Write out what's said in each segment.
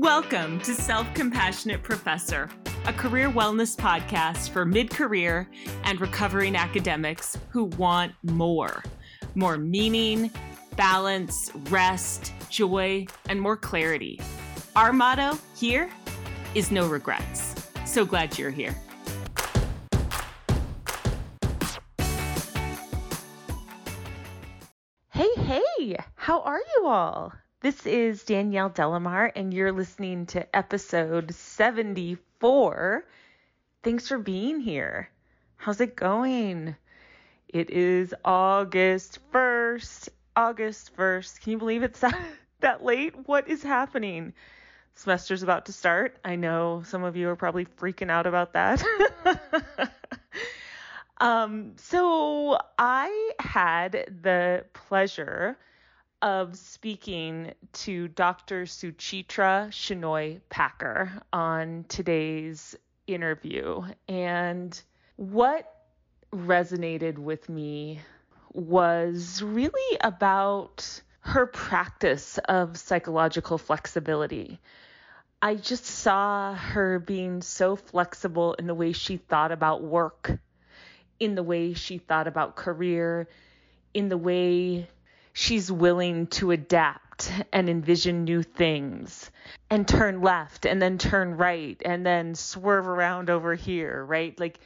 Welcome to Self Compassionate Professor, a career wellness podcast for mid career and recovering academics who want more more meaning, balance, rest, joy, and more clarity. Our motto here is no regrets. So glad you're here. Hey, hey, how are you all? This is Danielle De La Mare, and you're listening to episode 74. Thanks for being here. How's it going? It is August 1st. August 1st. Can you believe it's that, late? What is happening? Semester's about to start. I know some of you are probably freaking out about that. um, so I had the pleasure of speaking to Dr. Suchitra Shenoy Packer on today's interview. And what resonated with me was really about her practice of psychological flexibility. I just saw her being so flexible in the way she thought about work, in the way she thought about career, in the way she's willing to adapt and envision new things and turn left and then turn right and then swerve around over here, right? Like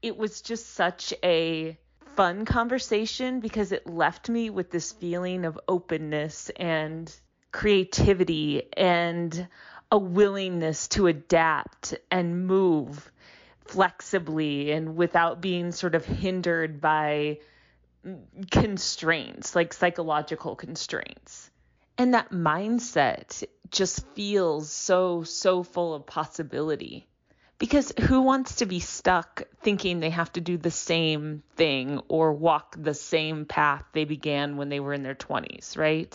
it was just such a fun conversation because it left me with this feeling of openness and creativity and a willingness to adapt and move flexibly and without being sort of hindered by constraints, like psychological constraints. And that mindset just feels so, so full of possibility. Because who wants to be stuck thinking they have to do the same thing or walk the same path they began when they were in their 20s, right?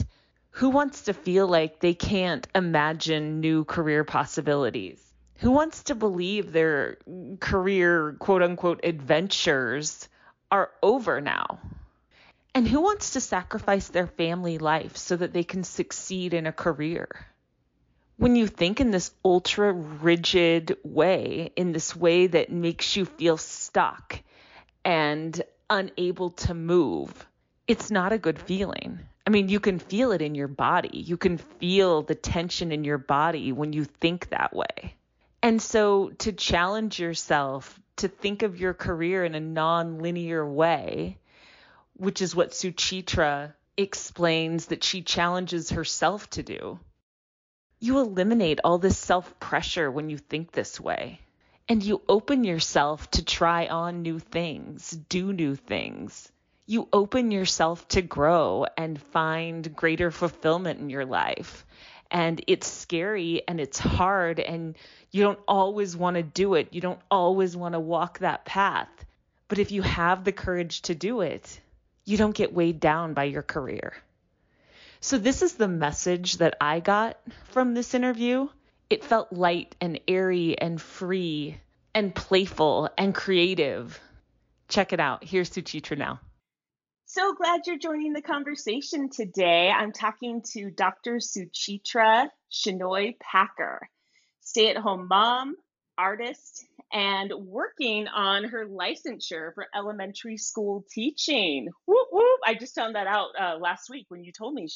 Who wants to feel like they can't imagine new career possibilities? Who wants to believe their career, quote unquote, adventures are over now? And who wants to sacrifice their family life so that they can succeed in a career? When you think in this ultra rigid way, in this way that makes you feel stuck and unable to move, it's not a good feeling. I mean, you can feel it in your body. You can feel the tension in your body when you think that way. And so to challenge yourself to think of your career in a non-linear way which is what Suchitra explains that she challenges herself to do. You eliminate all this self pressure when you think this way, and you open yourself to try on new things, do new things. You open yourself to grow and find greater fulfillment in your life. And it's scary and it's hard, and you don't always want to do it. You don't always want to walk that path. But if you have the courage to do it, you don't get weighed down by your career. So, this is the message that I got from this interview. It felt light and airy and free and playful and creative. Check it out. Here's Suchitra now. So glad you're joining the conversation today. I'm talking to Dr. Suchitra Shenoy Packer, stay at home mom, artist, and working on her licensure for elementary school teaching. Whoop, whoop. I just found that out uh, last week when you told me,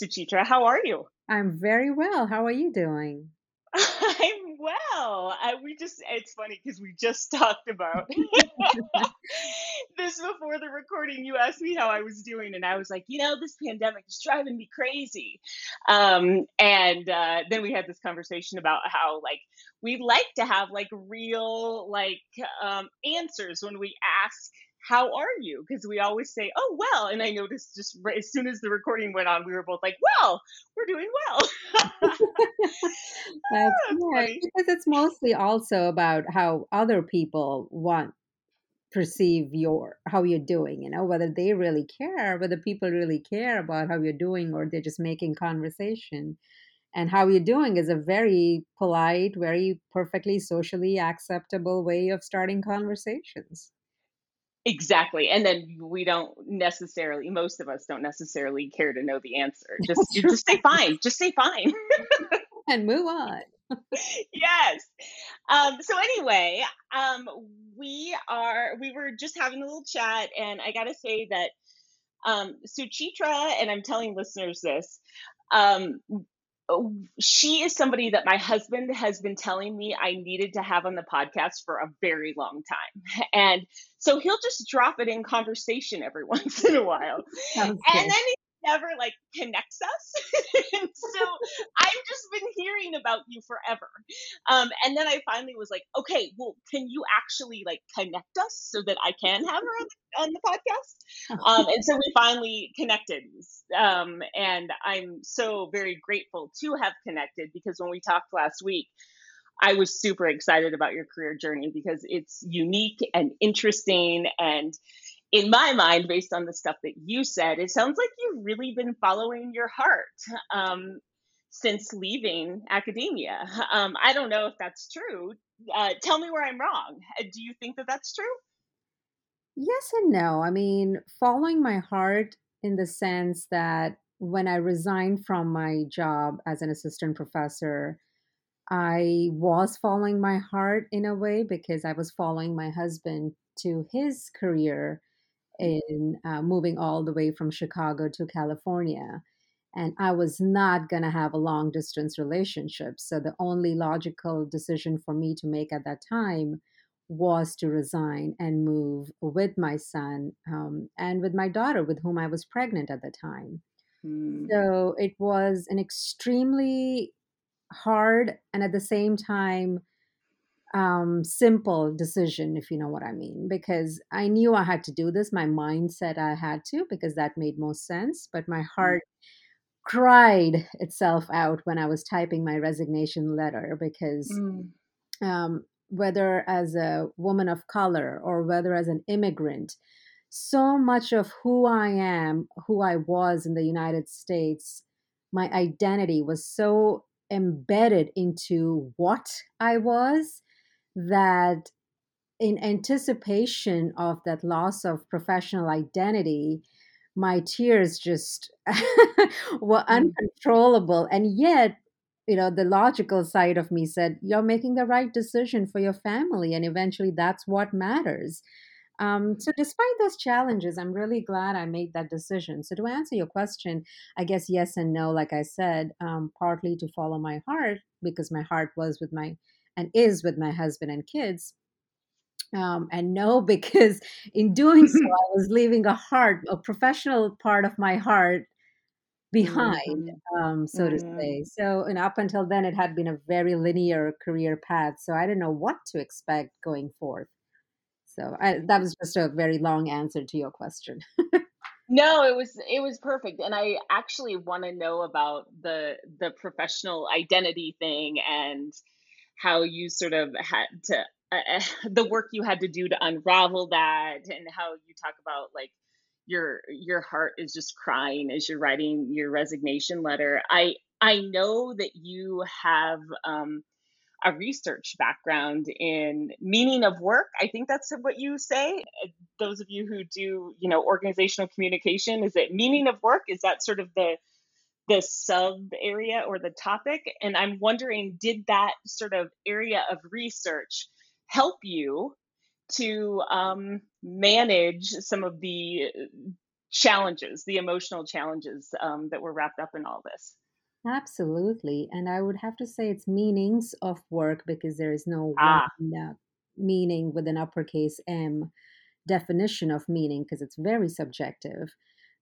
Suchitra. How are you? I'm very well. How are you doing? I'm well. I, we just, it's funny because we just talked about this before the recording. You asked me how I was doing, and I was like, you know, this pandemic is driving me crazy. Um, and uh, then we had this conversation about how, like, we like to have like real, like, um, answers when we ask how are you? Because we always say, oh, well. And I noticed just right, as soon as the recording went on, we were both like, well, we're doing well. That's right. Because it's mostly also about how other people want perceive your how you're doing you know whether they really care whether people really care about how you're doing or they're just making conversation and how you're doing is a very polite very perfectly socially acceptable way of starting conversations Exactly. And then we don't necessarily, most of us don't necessarily care to know the answer. Just, just say fine. Just say fine. and move on. yes. Um, so anyway, um, we are we were just having a little chat, and I gotta say that um, Suchitra, and I'm telling listeners this, um, she is somebody that my husband has been telling me I needed to have on the podcast for a very long time. And so he'll just drop it in conversation every once in a while. and then he never like connects us. and so I've just been hearing about you forever. Um, and then I finally was like, okay, well, can you actually like connect us so that I can have her on the, on the podcast? Um, and so we finally connected. Um, and I'm so very grateful to have connected because when we talked last week, I was super excited about your career journey because it's unique and interesting and in my mind, based on the stuff that you said, it sounds like you've really been following your heart um, since leaving academia. Um, I don't know if that's true. Uh, tell me where I'm wrong. Uh, do you think that that's true? Yes and no. I mean, following my heart in the sense that when I resigned from my job as an assistant professor, I was following my heart in a way because I was following my husband to his career in uh, moving all the way from Chicago to California. And I was not going to have a long distance relationship. So the only logical decision for me to make at that time was to resign and move with my son um, and with my daughter, with whom I was pregnant at the time. Mm. So it was an extremely hard and at the same time um, simple decision, if you know what I mean, because I knew I had to do this. My mind said I had to because that made most sense, but my mm. heart cried itself out when I was typing my resignation letter because mm. um, whether as a woman of color or whether as an immigrant, so much of who I am, who I was in the United States, my identity was so embedded into what I was that in anticipation of that loss of professional identity, my tears just were mm. uncontrollable. And yet, you know, the logical side of me said, You're making the right decision for your family. And eventually, that's what matters. Um, so, despite those challenges, I'm really glad I made that decision. So, to answer your question, I guess yes and no, like I said, um, partly to follow my heart because my heart was with my and is with my husband and kids. Um, and no, because in doing so, I was leaving a heart, a professional part of my heart behind, mm-hmm. um, so mm-hmm. to say. So, and up until then, it had been a very linear career path. So I didn't know what to expect going forth. So I, that was just a very long answer to your question. no, it was it was perfect, and I actually want to know about the the professional identity thing and how you sort of had to uh, the work you had to do to unravel that and how you talk about like your your heart is just crying as you're writing your resignation letter. I i know that you have um, a research background in meaning of work. I think that's what you say. Those of you who do you know organizational communication is it meaning of work? Is that sort of the the sub area or the topic. And I'm wondering, did that sort of area of research help you to um, manage some of the challenges, the emotional challenges um, that were wrapped up in all this? Absolutely. And I would have to say it's meanings of work because there is no ah. one, meaning with an uppercase M definition of meaning because it's very subjective.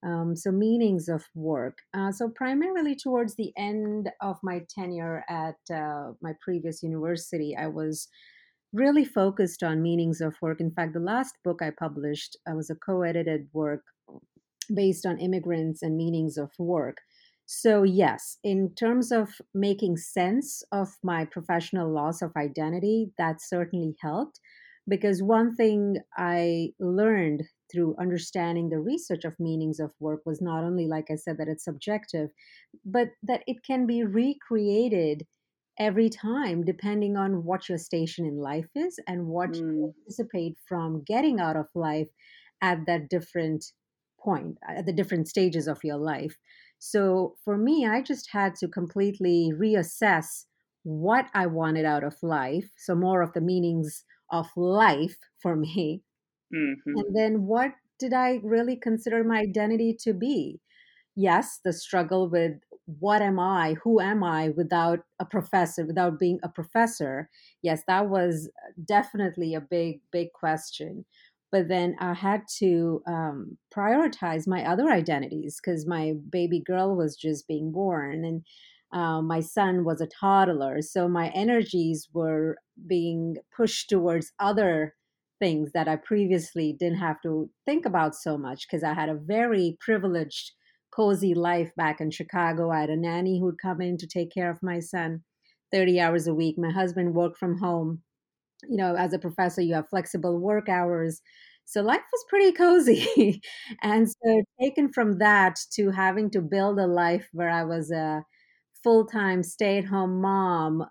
Um, so, meanings of work. Uh, so, primarily towards the end of my tenure at uh, my previous university, I was really focused on meanings of work. In fact, the last book I published uh, was a co edited work based on immigrants and meanings of work. So, yes, in terms of making sense of my professional loss of identity, that certainly helped. Because one thing I learned through understanding the research of meanings of work was not only, like I said, that it's subjective, but that it can be recreated every time depending on what your station in life is and what mm. you anticipate from getting out of life at that different point, at the different stages of your life. So for me, I just had to completely reassess what I wanted out of life. So more of the meanings of life for me. Mm-hmm. And then what did I really consider my identity to be? Yes, the struggle with what am I, who am I without a professor, without being a professor. Yes, that was definitely a big, big question but then I had to um, prioritize my other identities because my baby girl was just being born and uh, my son was a toddler. So my energies were being pushed towards other things that I previously didn't have to think about so much because I had a very privileged, cozy life back in Chicago. I had a nanny who'd come in to take care of my son 30 hours a week. My husband worked from home you know, as a professor, you have flexible work hours. So life was pretty cozy. and so, taken from that to having to build a life where I was a full time stay at home mom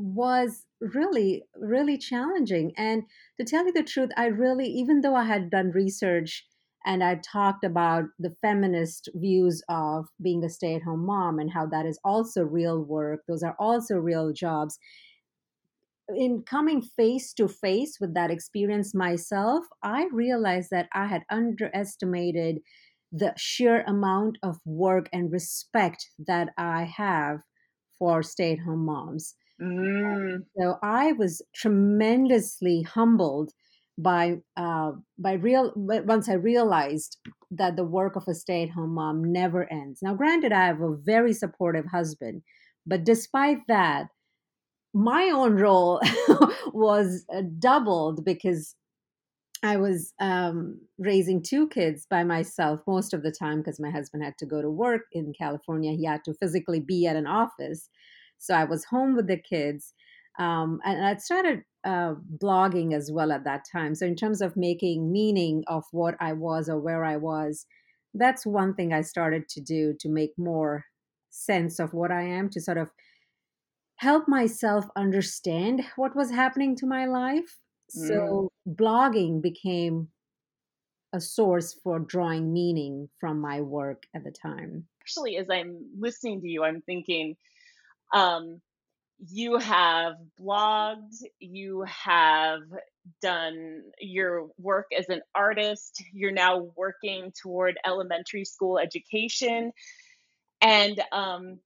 was really, really challenging. And to tell you the truth, I really, even though I had done research and I talked about the feminist views of being a stay at home mom and how that is also real work, those are also real jobs in coming face to face with that experience myself, I realized that I had underestimated the sheer amount of work and respect that I have for stay at home moms. Mm. So I was tremendously humbled by uh, by real once I realized that the work of a stay at home mom never ends. Now, granted, I have a very supportive husband, but despite that, my own role was uh, doubled because I was um, raising two kids by myself most of the time because my husband had to go to work in California. He had to physically be at an office. So I was home with the kids. Um, and I started uh, blogging as well at that time. So, in terms of making meaning of what I was or where I was, that's one thing I started to do to make more sense of what I am, to sort of help myself understand what was happening to my life. Mm. So blogging became a source for drawing meaning from my work at the time. Actually, as I'm listening to you, I'm thinking, um, you have blogged, you have done your work as an artist, you're now working toward elementary school education. And um,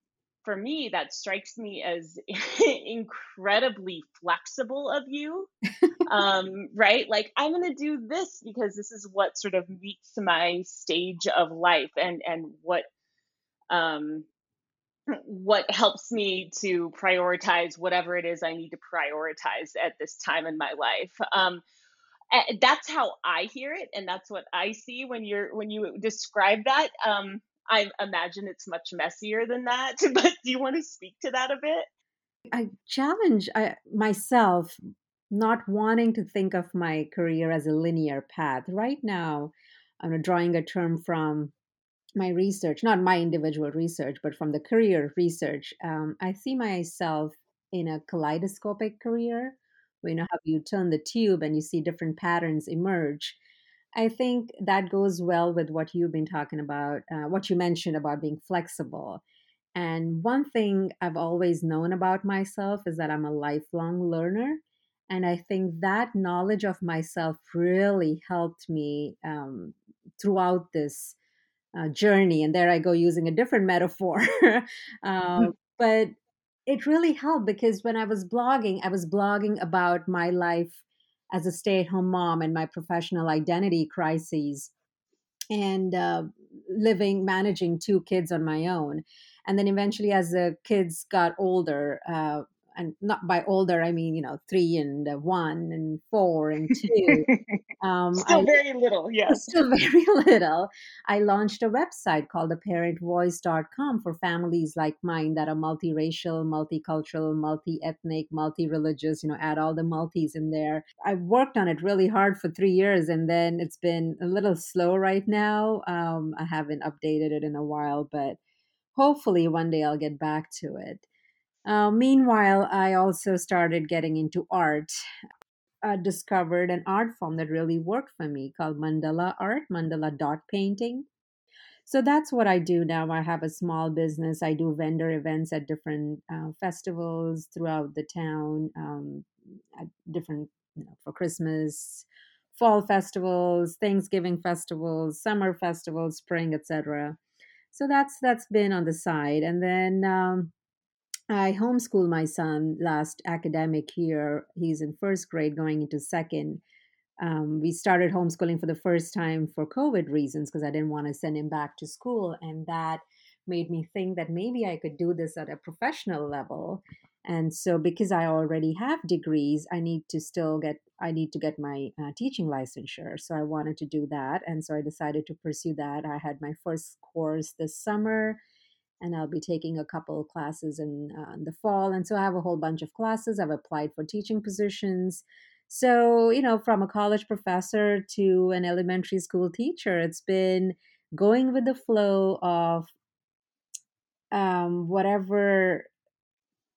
for me, that strikes me as incredibly flexible of you. um, right? Like, I'm going to do this because this is what sort of meets my stage of life and, and what, um, what helps me to prioritize whatever it is I need to prioritize at this time in my life. Um, that's how I hear it, and that's what I see when you're when you describe that. Um, I imagine it's much messier than that. But do you want to speak to that a bit? I challenge I, myself not wanting to think of my career as a linear path. Right now, I'm drawing a term from my research, not my individual research, but from the career research. Um, I see myself in a kaleidoscopic career. You know how you turn the tube and you see different patterns emerge. I think that goes well with what you've been talking about, uh, what you mentioned about being flexible. And one thing I've always known about myself is that I'm a lifelong learner. And I think that knowledge of myself really helped me um, throughout this uh, journey. And there I go using a different metaphor. uh, but it really helped because when I was blogging, I was blogging about my life as a stay at home mom and my professional identity crises and uh, living, managing two kids on my own. And then eventually, as the kids got older, uh, and not by older i mean you know three and uh, one and four and two. Um, still I, very little yes. still very little. I launched a website called theparentvoice.com for families like mine that are multiracial multicultural multi-ethnic multi-religious you know add all the multis in there. I worked on it really hard for three years and then it's been a little slow right now. Um, i haven't updated it in a while but hopefully one day i'll get back to it uh, meanwhile, I also started getting into art. I discovered an art form that really worked for me called mandala art, mandala dot painting. so that's what I do now. I have a small business. I do vendor events at different uh, festivals throughout the town, um, at different you know, for Christmas, fall festivals, Thanksgiving festivals, summer festivals, spring, etc. So that's that's been on the side, and then um, I homeschooled my son last academic year. He's in first grade, going into second. Um, we started homeschooling for the first time for COVID reasons because I didn't want to send him back to school, and that made me think that maybe I could do this at a professional level and so because i already have degrees i need to still get i need to get my uh, teaching licensure so i wanted to do that and so i decided to pursue that i had my first course this summer and i'll be taking a couple of classes in, uh, the fall and so i have a whole bunch of classes. I've applied for teaching positions. So you know from a college professor to an elementary school teacher it's been going with the flow of um, whatever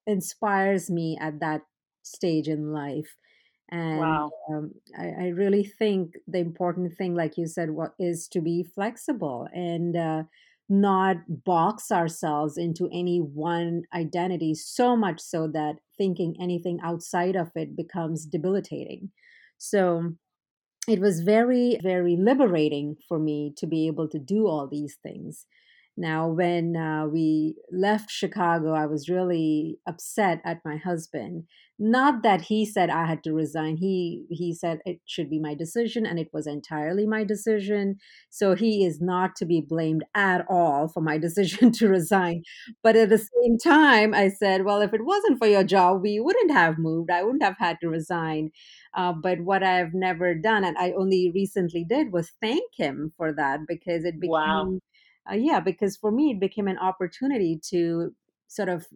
inspires me at that stage in life. And wow. um, I, I, really think the important thing like you said what is to be flexible. And uh, not box ourselves into any one identity so much so that thinking anything outside of it becomes debilitating. So it was very very liberating for me to be able to do all these things now, when uh, we left Chicago, I was really upset at my husband. Not that he said I had to resign. He he said it should be my decision, and it was entirely my decision. So he is not to be blamed at all for my decision to resign. But at the same time, I said, well, if it wasn't for your job, we wouldn't have moved. I wouldn't have had to resign. Uh, but what I've never done, and I only recently did, was thank him for that because it became. Wow uh, yeah, because for me, it became an opportunity to sort of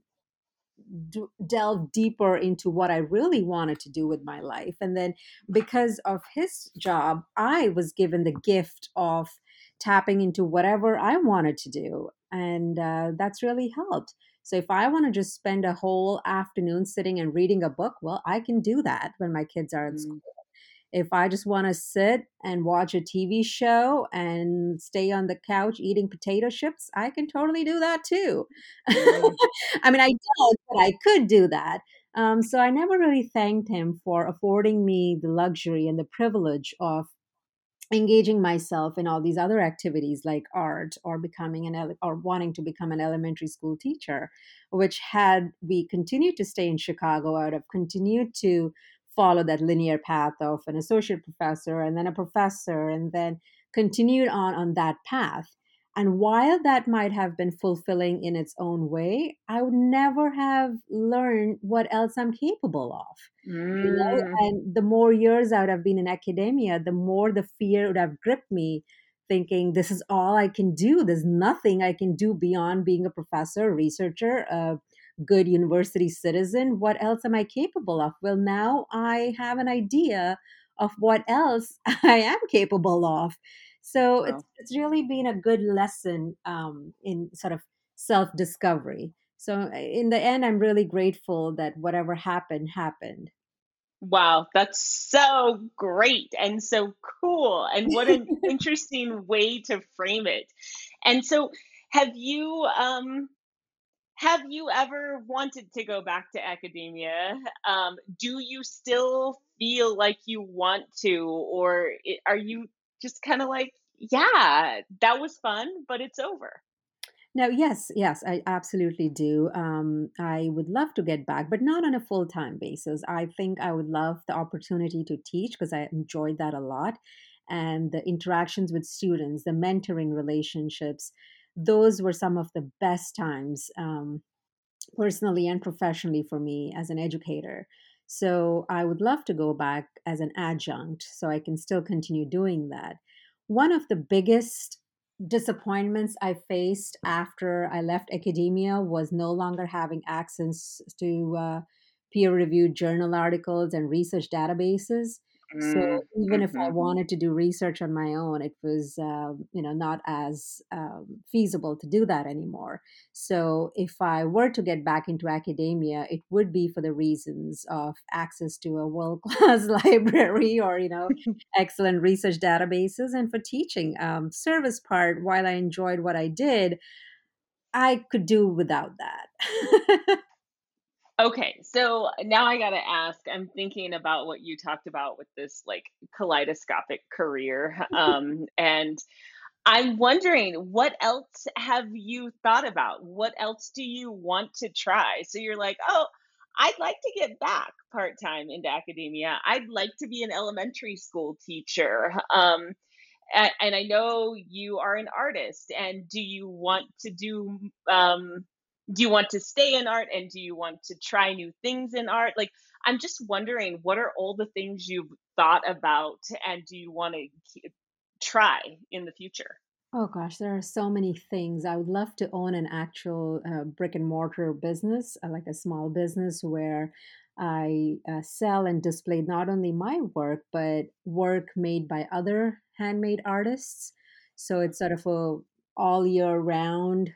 d- delve deeper into what I really wanted to do with my life. And then because of his job, I was given the gift of tapping into whatever I wanted to do. And uh, that's really helped. So if I want to just spend a whole afternoon sitting and reading a book, well, I can do that when my kids are in mm. school. If I just want to sit and watch a TV show and stay on the couch eating potato chips, I can totally do that too. I mean, I don't, but I could do that. Um, so I never really thanked him for affording me the luxury and the privilege of engaging myself in all these other activities like art or becoming an ele- or wanting to become an elementary school teacher which had we continued to stay in chicago i would have continued to follow that linear path of an associate professor and then a professor and then continued on on that path and while that might have been fulfilling in its own way i would never have learned what else i'm capable of mm. you know mm. and the more years i would have been in academia the more the fear would have gripped me thinking this is all i can do there's nothing i can do beyond being a professor researcher uh, good university citizen, what else am I capable of? Well, now I have an idea of what else I am capable of. So wow. it's, it's really been a good lesson um, in sort of self discovery. So in the end, I'm really grateful that whatever happened, happened. Wow, that's so great and so cool. And what an interesting way to frame it. And so, have you um, have you ever wanted to go back to academia? Um, do you still feel like you want to, or are you just kind of like, yeah, that was fun, but it's over? No, yes, yes, I absolutely do. Um, I would love to get back, but not on a full time basis. I think I would love the opportunity to teach because I enjoyed that a lot. And the interactions with students, the mentoring relationships, those were some of the best times um, personally and professionally for me as an educator. So I would love to go back as an adjunct so I can still continue doing that. One of the biggest disappointments I faced after I left academia was no longer having access to uh, peer reviewed journal articles and research databases. So even if I Mm-hmm. wanted to do research on my own, it was um, you know not as um, feasible to do that anymore. So if I were to get back into academia, it would be for the reasons of access to a world class library or you know excellent research databases, and for teaching. Um, service part, while I enjoyed what I did, I could do without that. Okay, so now I gotta ask, I'm thinking about what you talked about with this like kaleidoscopic career. Um, and I'm wondering what else have you thought about? What else do you want to try? So you're like, oh, I'd like to get back part time into academia. I'd like to be an elementary school teacher. Um, and I know you are an artist. And do you want to do um, do you want to stay in art and do you want to try new things in art? Like, I'm just wondering, what are all the things you've thought about and do you want to try in the future? Oh gosh, there are so many things. I would love to own an actual uh, brick and mortar business, uh, like a small business where I uh, sell and display not only my work, but work made by other handmade artists. So it's sort of a all year round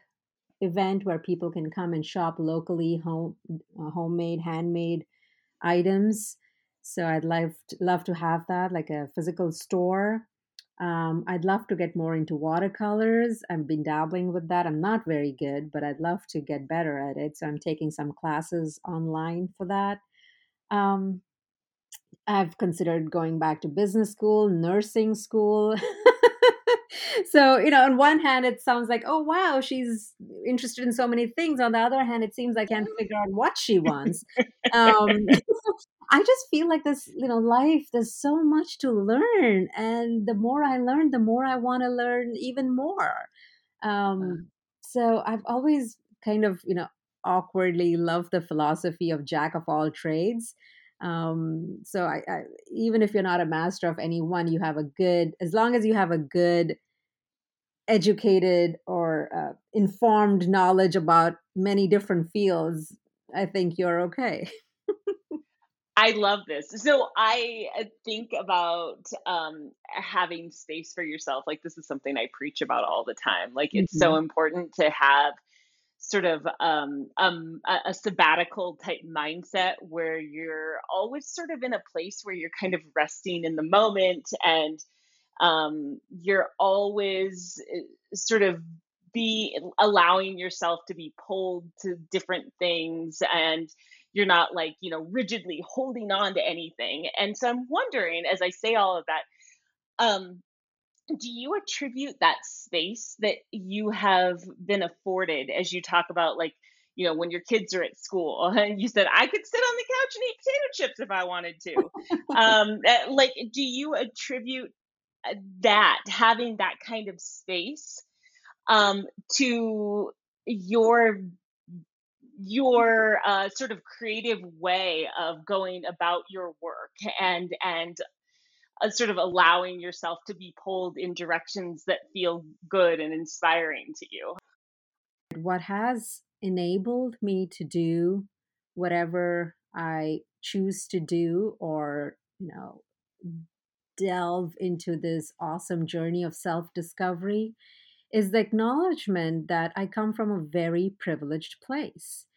event where people can come and shop locally, home, uh, homemade, handmade items. So I'd love to, love to have that, like a physical store. Um, I'd love to get more into watercolors. I've been dabbling with that. I'm not very good, but I'd love to get better at it. So I'm taking some classes online for that. Um, I've considered going back to business school, nursing school. so, you know, on one hand, it sounds like, oh, wow, she's interested in so many things. On the other hand, it seems I can't figure out what she wants. Um, I just feel like this, you know, life, there's so much to learn. And the more I learn, the more I want to learn even more. Um, so I've always kind of, you know, awkwardly loved the philosophy of jack of all trades. Um, so I, I, even if you're not a master of any one, you have a good, as long as you have a good, educated or uh, informed knowledge about many different fields, I think you're okay. I love this. So I uh, think about um, having space for yourself. Like this is something I preach about all the time. Like it's so Mhm. important to have sort of um, um, a, a sabbatical type mindset where you're always sort of in a place where you're kind of resting in the moment and um, you're always uh, sort of be allowing yourself to be pulled to different things and you're not like you know rigidly holding on to anything. And so i'm wondering as i say all of that um do you attribute that space that you have been afforded as you talk about like you know when your kids are at school? And you said i could sit on the couch and eat potato chips if i wanted to. Um uh, like do you attribute that having that kind of space um to your your uh, sort of creative way of going about your work and and uh, sort of allowing yourself to be pulled in directions that feel good and inspiring to you. What has enabled me to do whatever I choose to do or, you know, delve into this awesome journey of self discovery is the acknowledgement that I come from a very privileged place.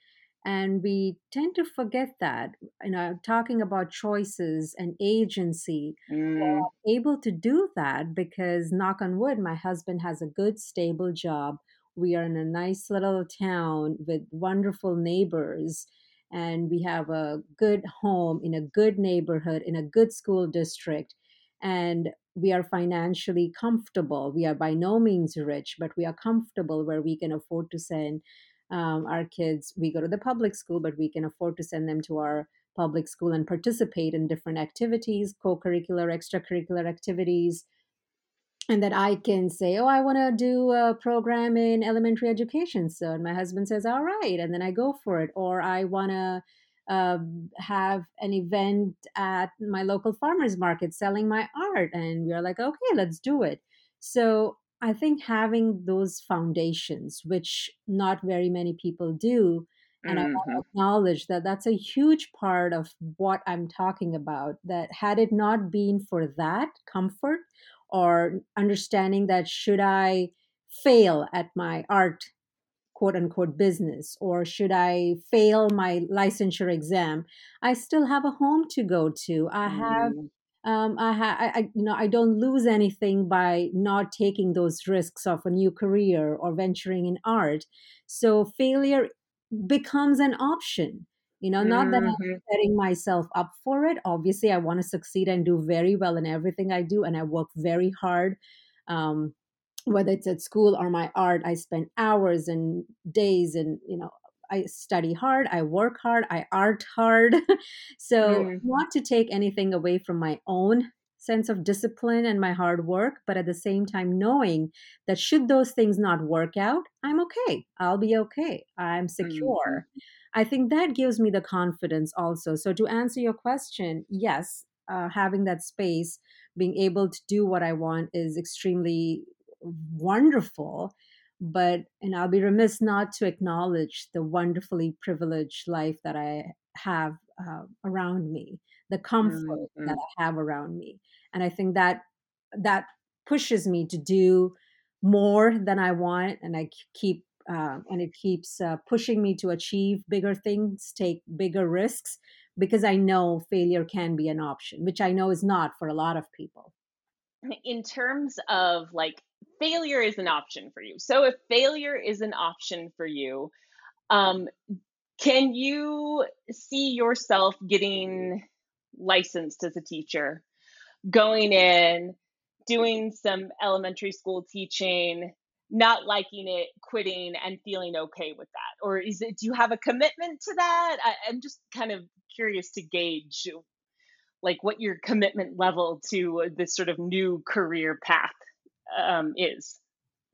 And we tend to forget that. You know, talking about choices and agency, Mm, able to do that because, knock on wood, my husband has a good, stable job. We are in a nice little town with wonderful neighbors, and we have a good home in a good neighborhood, in a good school district. And we are financially comfortable. We are by no means rich, but we are comfortable where we can afford to send um, our kids. We go to the public school, but we can afford to send them to our public school and participate in different activities, co curricular, extracurricular activities. And that I can say, oh, I want to do a program in elementary education. So, and my husband says, all right. And then I go for it. Or I want to um, have an event at my local farmers market selling my art. And we are like, okay, let's do it. So, I think having those foundations, which not very many people do, And mm-hmm. I want to acknowledge that that's a huge part of what I'm talking about. That had it not been for that comfort or understanding that should I fail at my art quote unquote business or should I fail my licensure exam, I still have a home to go to. I have mm. um, I, ha- I, you know, I don't lose anything by not taking those risks of a new career or venturing in art. So failure becomes an option. You know, not that I'm mm-hmm. setting myself up for it. Obviously, I want to succeed and do very well in everything I do, and I work very hard. Um, whether it's at school or my art i spend hours and days and you know i study hard i work hard i art hard. So mm. not to take anything away from my own sense of discipline and my hard work but at the same time knowing that should those things not work out i'm okay. I'll be okay. I'm secure. Mm. i think that gives me the confidence also. So to answer your question yes uh, having that space being able to do what i want is extremely wonderful but and i'll be remiss not to acknowledge the wonderfully privileged life that i have uh, around me the comfort mm-hmm. that i have around me and i think that that pushes me to do more than i want and i keep uh, and it keeps uh, pushing me to achieve bigger things take bigger risks because i know failure can be an option which i know is not for a lot of people in terms of like failure is an option for you. So if failure is an option for you, um, can you see yourself getting licensed as a teacher, going in, doing some elementary school teaching, not liking it, quitting, and feeling okay with that? Or is it? Do you have a commitment to that? I, I'm just kind of curious to gauge like what your commitment level to this sort of new career path um, is?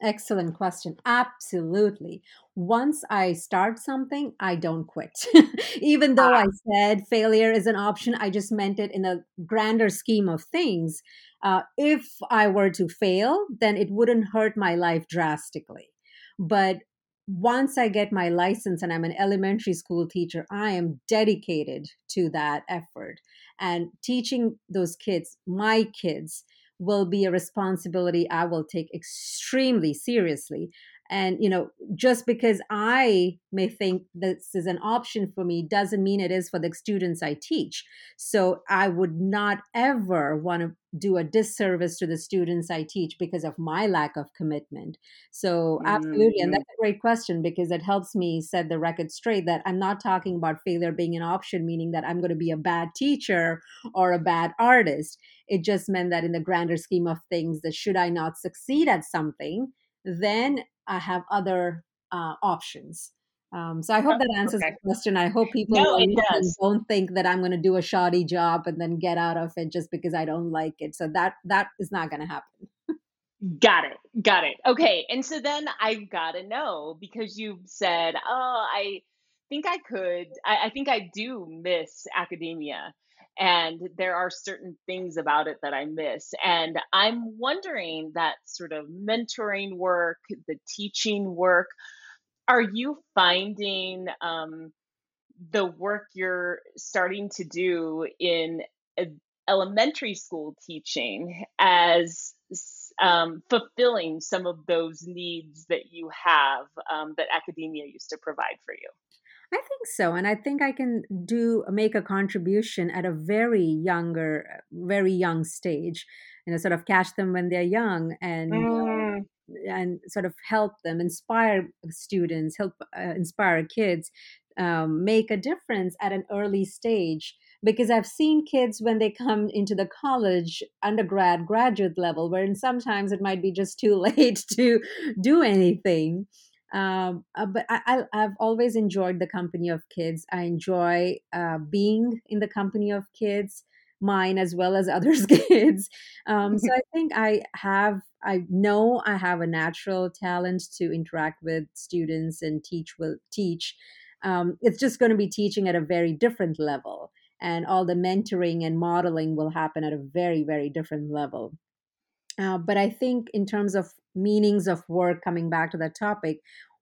Excellent question. Absolutely. Once I start something, I don't quit. Even though ah. I said failure is an option, I just meant it in a grander scheme of things. Uh, if I were to fail, then it wouldn't hurt my life drastically. But once I get my license and I'm an elementary school teacher, I am dedicated to that effort and teaching those kids, my kids, will be a responsibility I will take extremely seriously. And, you know, just because I may think this is an option for me doesn't mean it is for the students I teach. So I would not ever want to do a disservice to the students I teach because of my lack of commitment. So, absolutely. Mm-hmm. And that's a great question because it helps me set the record straight that I'm not talking about failure being an option, meaning that I'm going to be a bad teacher or a bad artist. It just meant that in the grander scheme of things, that should I not succeed at something, then I have other uh, options. Um, so I hope that answers okay. the question. I hope people no, don't think that I'm going to do a shoddy job and then get out of it just because I don't like it. So that that is not going to happen. got it. Got it. Okay. And so then I've got to know because you said, "Oh, I think I could. I, I think I do miss academia." And there are certain things about it that I miss. And I'm wondering that sort of mentoring work, the teaching work, are you finding um, the work you're starting to do in elementary school teaching as um, fulfilling some of those needs that you have um, that academia used to provide for you? I think so, and I think I can do make a contribution at a very younger, very young stage. You know, sort of catch them when they're young and mm. uh, and sort of help them, inspire students, help uh, inspire kids, um, make a difference at an early stage. Because I've seen kids when they come into the college, undergrad, graduate level, where sometimes it might be just too late to do anything um, uh, but I, I, have always enjoyed the company of kids. I enjoy uh, being in the company of kids, mine as well as others' kids. Um, so I think I have, I know I have a natural talent to interact with students and teach. Will teach. Um, it's just going to be teaching at a very different level, and all the mentoring and modeling will happen at a very, very different level. Uh, but I think in terms of meanings of work, coming back to that topic,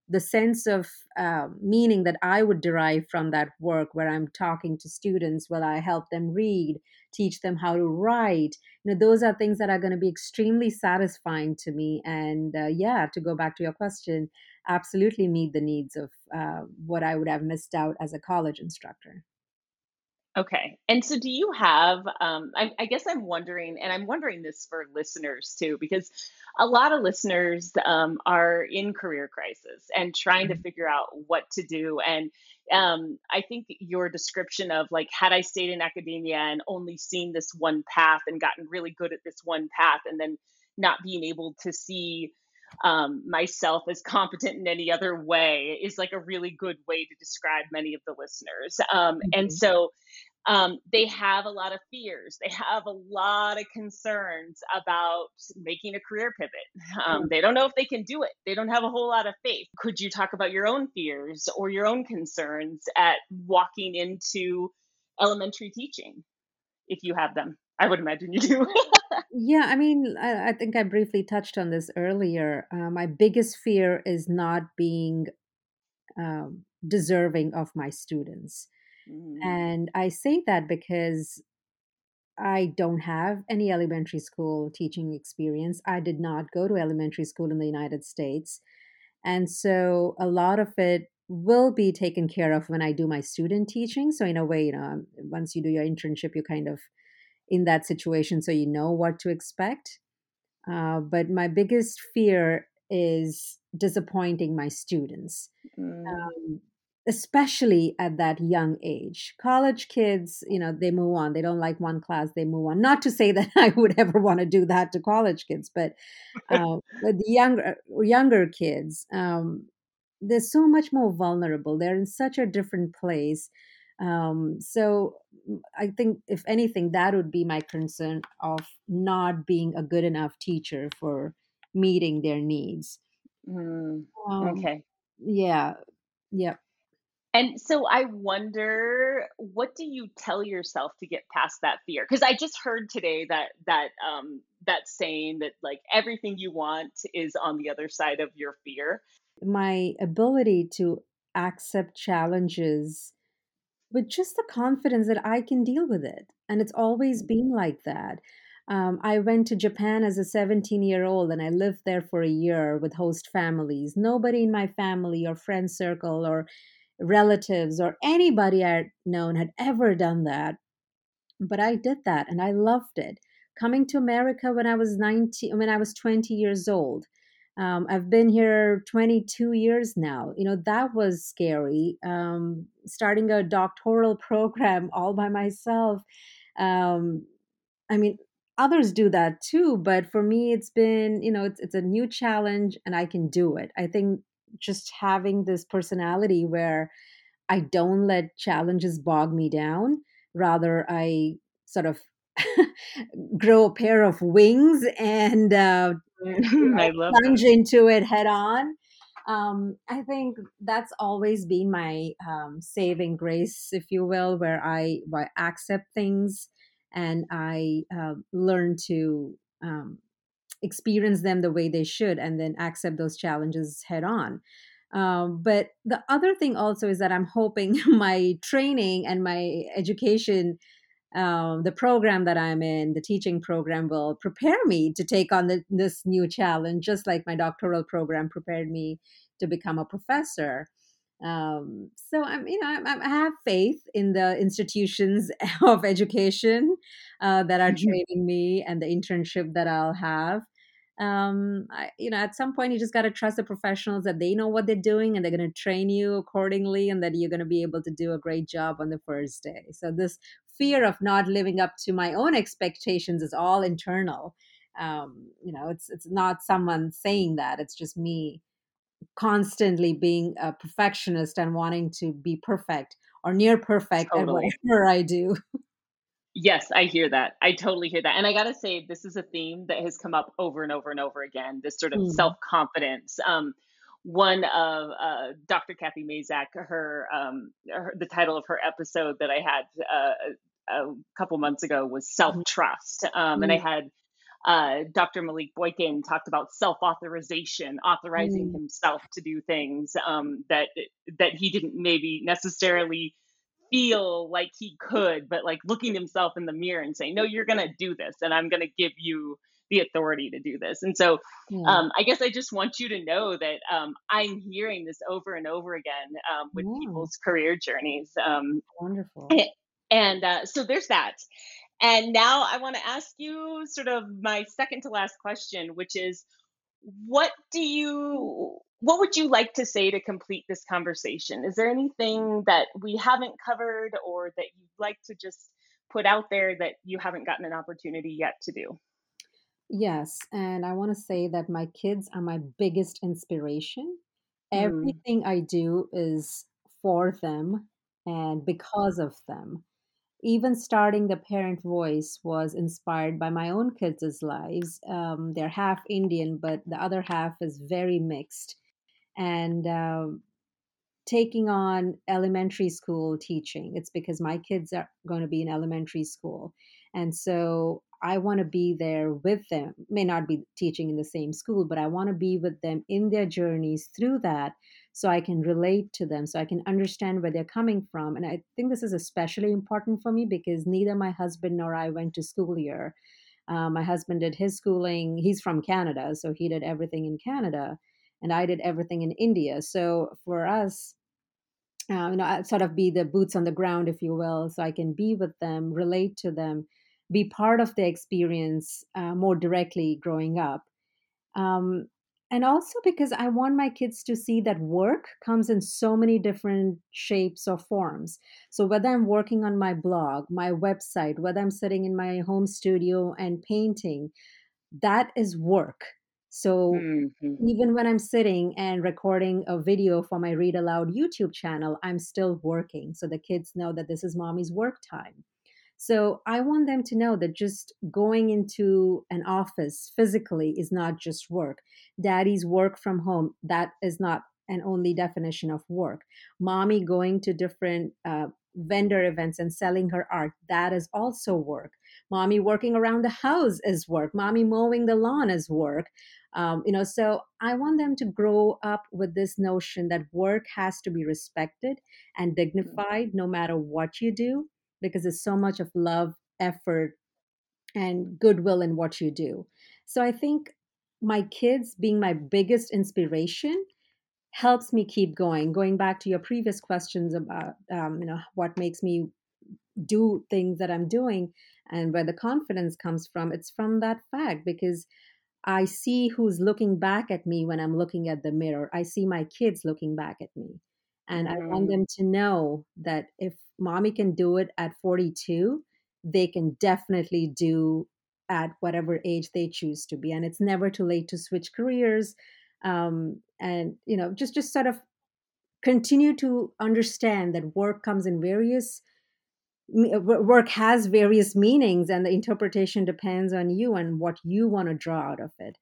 the sense of uh, meaning that I would derive from that work, where I'm talking to students, where I help them read, teach them how to write, you know, those are things that are going to be extremely satisfying to me. And uh, yeah, to go back to your question, absolutely meet the needs of uh, what I would have missed out as a college instructor. Okay. And so do you have, um, I, I guess I'm wondering, and I'm wondering this for listeners too, because a lot of listeners um, are in career crisis and trying to Mhm. figure out what to do. And um, I think your description of like, had I stayed in academia and only seen this one path and gotten really good at this one path, and then not being able to see um, myself as competent in any other way is like a really good way to describe many of the listeners. Um, and Mhm. so um, they have a lot of fears. They have a lot of concerns about making a career pivot. Um, they don't know if they can do it. They don't have a whole lot of faith. Could you talk about your own fears or your own concerns at walking into elementary teaching if you have them? I would imagine you do. Yeah, I mean, I, I think I briefly touched on this earlier. Uh, my biggest fear is not being um, deserving of my students. Mm, And I say that because I don't have any elementary school teaching experience. I did not go to elementary school in the United States. And so a lot of it will be taken care of when I do my student teaching. So, in a way, you know, um, once you do your internship, you kind of in that situation so you know what to expect. Uh, but my biggest fear is disappointing my students mm, um, especially at that young age. College kids, you know, they move on. They don't like one class, they move on. Not to say that I would ever want to do that to college kids, but uh, with the younger younger kids, um, they're so much more vulnerable. They're in such a different place. Um, so I think, if anything, that would be my concern of not being a good enough teacher for meeting their needs. mm. Um, Okay. yeah, yeah. And so I wonder, what do you tell yourself to get past that fear? Because I just heard today that that um that saying that like everything you want is on the other side of your fear. my ability to accept challenges with just the confidence that I can deal with it. And it's always been like that. Um, I went to Japan as a 17 year old and I lived there for a year with host families. Nobody in my family or friend circle or relatives or anybody I'd known had ever done that. But I did that and I loved it. Coming to America when I was 19, when I was 20 years old. Um, I've been here 22 years now. You know, that was scary. Um, starting a doctoral program all by myself. Um, I mean, others do that too, but for me, it's been, you know, it's, it's a new challenge and I can do it. I think just having this personality where I don't let challenges bog me down. Rather, I sort of grow a pair of wings and uh, I love that. plunge into it head on. Um, I think that's always been my um, saving grace, if you will, where I, where I accept things and I uh, learn to um, experience them the way they should and then accept those challenges head on. Um, but the other thing also is that I'm hoping my training and my education, um, the program that I'm in, the teaching program, will prepare me to take on the, this new challenge, just like my doctoral program prepared me to become a professor. Um, so I'm, you know, I'm, I'm- have faith in the institutions of education uh, that are training me and the internship that I'll have um I, you know at some point you just got to trust the professionals that they know what they're doing and they're going to train you accordingly and that you're going to be able to do a great job on the first day. So this fear of not living up to my own expectations is all internal. Um you know it's it's not someone saying that it's just me constantly being a perfectionist and wanting to be perfect or near perfect at whatever i do Yes, I hear that. I totally hear that. And I got to say, this is a theme that has come up over and over and over again this sort of Mm, self confidence. Um, one of uh, Dr. Kathy Mazak, her, um, her, the title of her episode that I had uh, a couple months ago was self mhm, trust. Um, and I mm, had uh, Dr. Malik Boykin talked about self-authorization, authorizing mm. himself to do things um, that that he didn't maybe necessarily feel like he could, but like looking himself in the mirror and saying, "No, you're going to do this, and I'm going to give you the authority to do this." And so, mm. um, I guess I just want you to know that um, I'm hearing this over and over again um, with yeah. people's career journeys. Um, Wonderful. And, and uh, so there's that. And now I want to ask you sort of my second to last question, which is what do you what would you like to say to complete this conversation? Is there anything that we haven't covered or that you'd like to just put out there that you haven't gotten an opportunity yet to do? Yes, and I want to say that my kids are my biggest inspiration. Mm. Everything I do is for them and because of them even starting the parent voice was inspired by my own kids' lives. Um, they're half Indian, but the other half is very mixed. And uh, taking on elementary school teaching, it's because my kids are going to be in elementary school. And so I want to be there with them. May not be teaching in the same school, but I want to be with them in their journeys through that so I can relate to them, so I can understand where they're coming from. And I think this is especially important for me because neither my husband nor I went to school here. Uh, my husband did his schooling, he's from Canada, so he did everything in Canada, and I did everything in India. So for us, uh, you know, I sort of be the boots on the ground, if you will, so I can be with them, relate to them, be part of the experience uh, more directly growing up. Um, and also because I want my kids to see that work comes in so many different shapes or forms. So, whether I'm working on my blog, my website, whether I'm sitting in my home studio and painting, that is work. So, mm-hmm. even when I'm sitting and recording a video for my Read Aloud YouTube channel, I'm still working. So, the kids know that this is mommy's work time. So I want them to know that just going into an office physically is not just work. Daddy's work from home, that is not an only definition of work. Mommy going to different uh, vendor events and selling her art, that is also work. Mommy working around the house is work. Mommy mowing the lawn is work. Um, you know, so I want them to grow up with this notion that work has to be respected and mm. dignified no matter what you do because there's so much of love, effort, and goodwill in what you do. So I think my kids being my biggest inspiration helps me keep going. Going back to your previous questions about, um, you know, what makes me do things that I'm doing and where the confidence comes from, it's from that fact because I see who's looking back at me when I'm looking at the mirror. I see my kids looking back at me. And mm-hmm. I want mm-hmm. them to know that if mommy can do it at 42, they can definitely do at whatever age they choose to be. And it's never too late to switch careers. Um, and, you know, just, just sort of continue to understand that work comes in various work has various meanings and the interpretation depends on you and what you want to draw out of it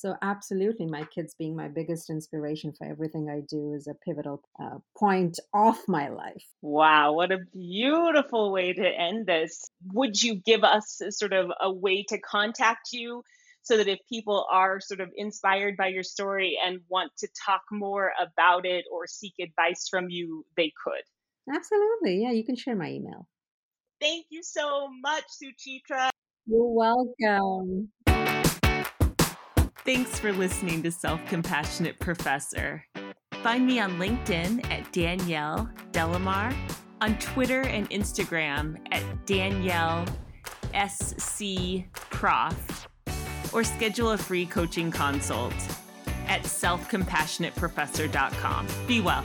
so, absolutely, my kids being my biggest inspiration for everything I do is a pivotal uh, point of my life. Wow, what a beautiful way to end this. Would you give us sort of a way to contact you so that if people are sort of inspired by your story and want to talk more about it or seek advice from you, they could? Absolutely. Yeah, you can share my email. Thank you so much, Suchitra. You're welcome. Thanks for listening to Self Compassionate Professor. Find me on LinkedIn at Danielle De La Mare, on Twitter and Instagram at Danielle SC Prof, or schedule a free coaching consult at selfcompassionateprofessor.com. Be well.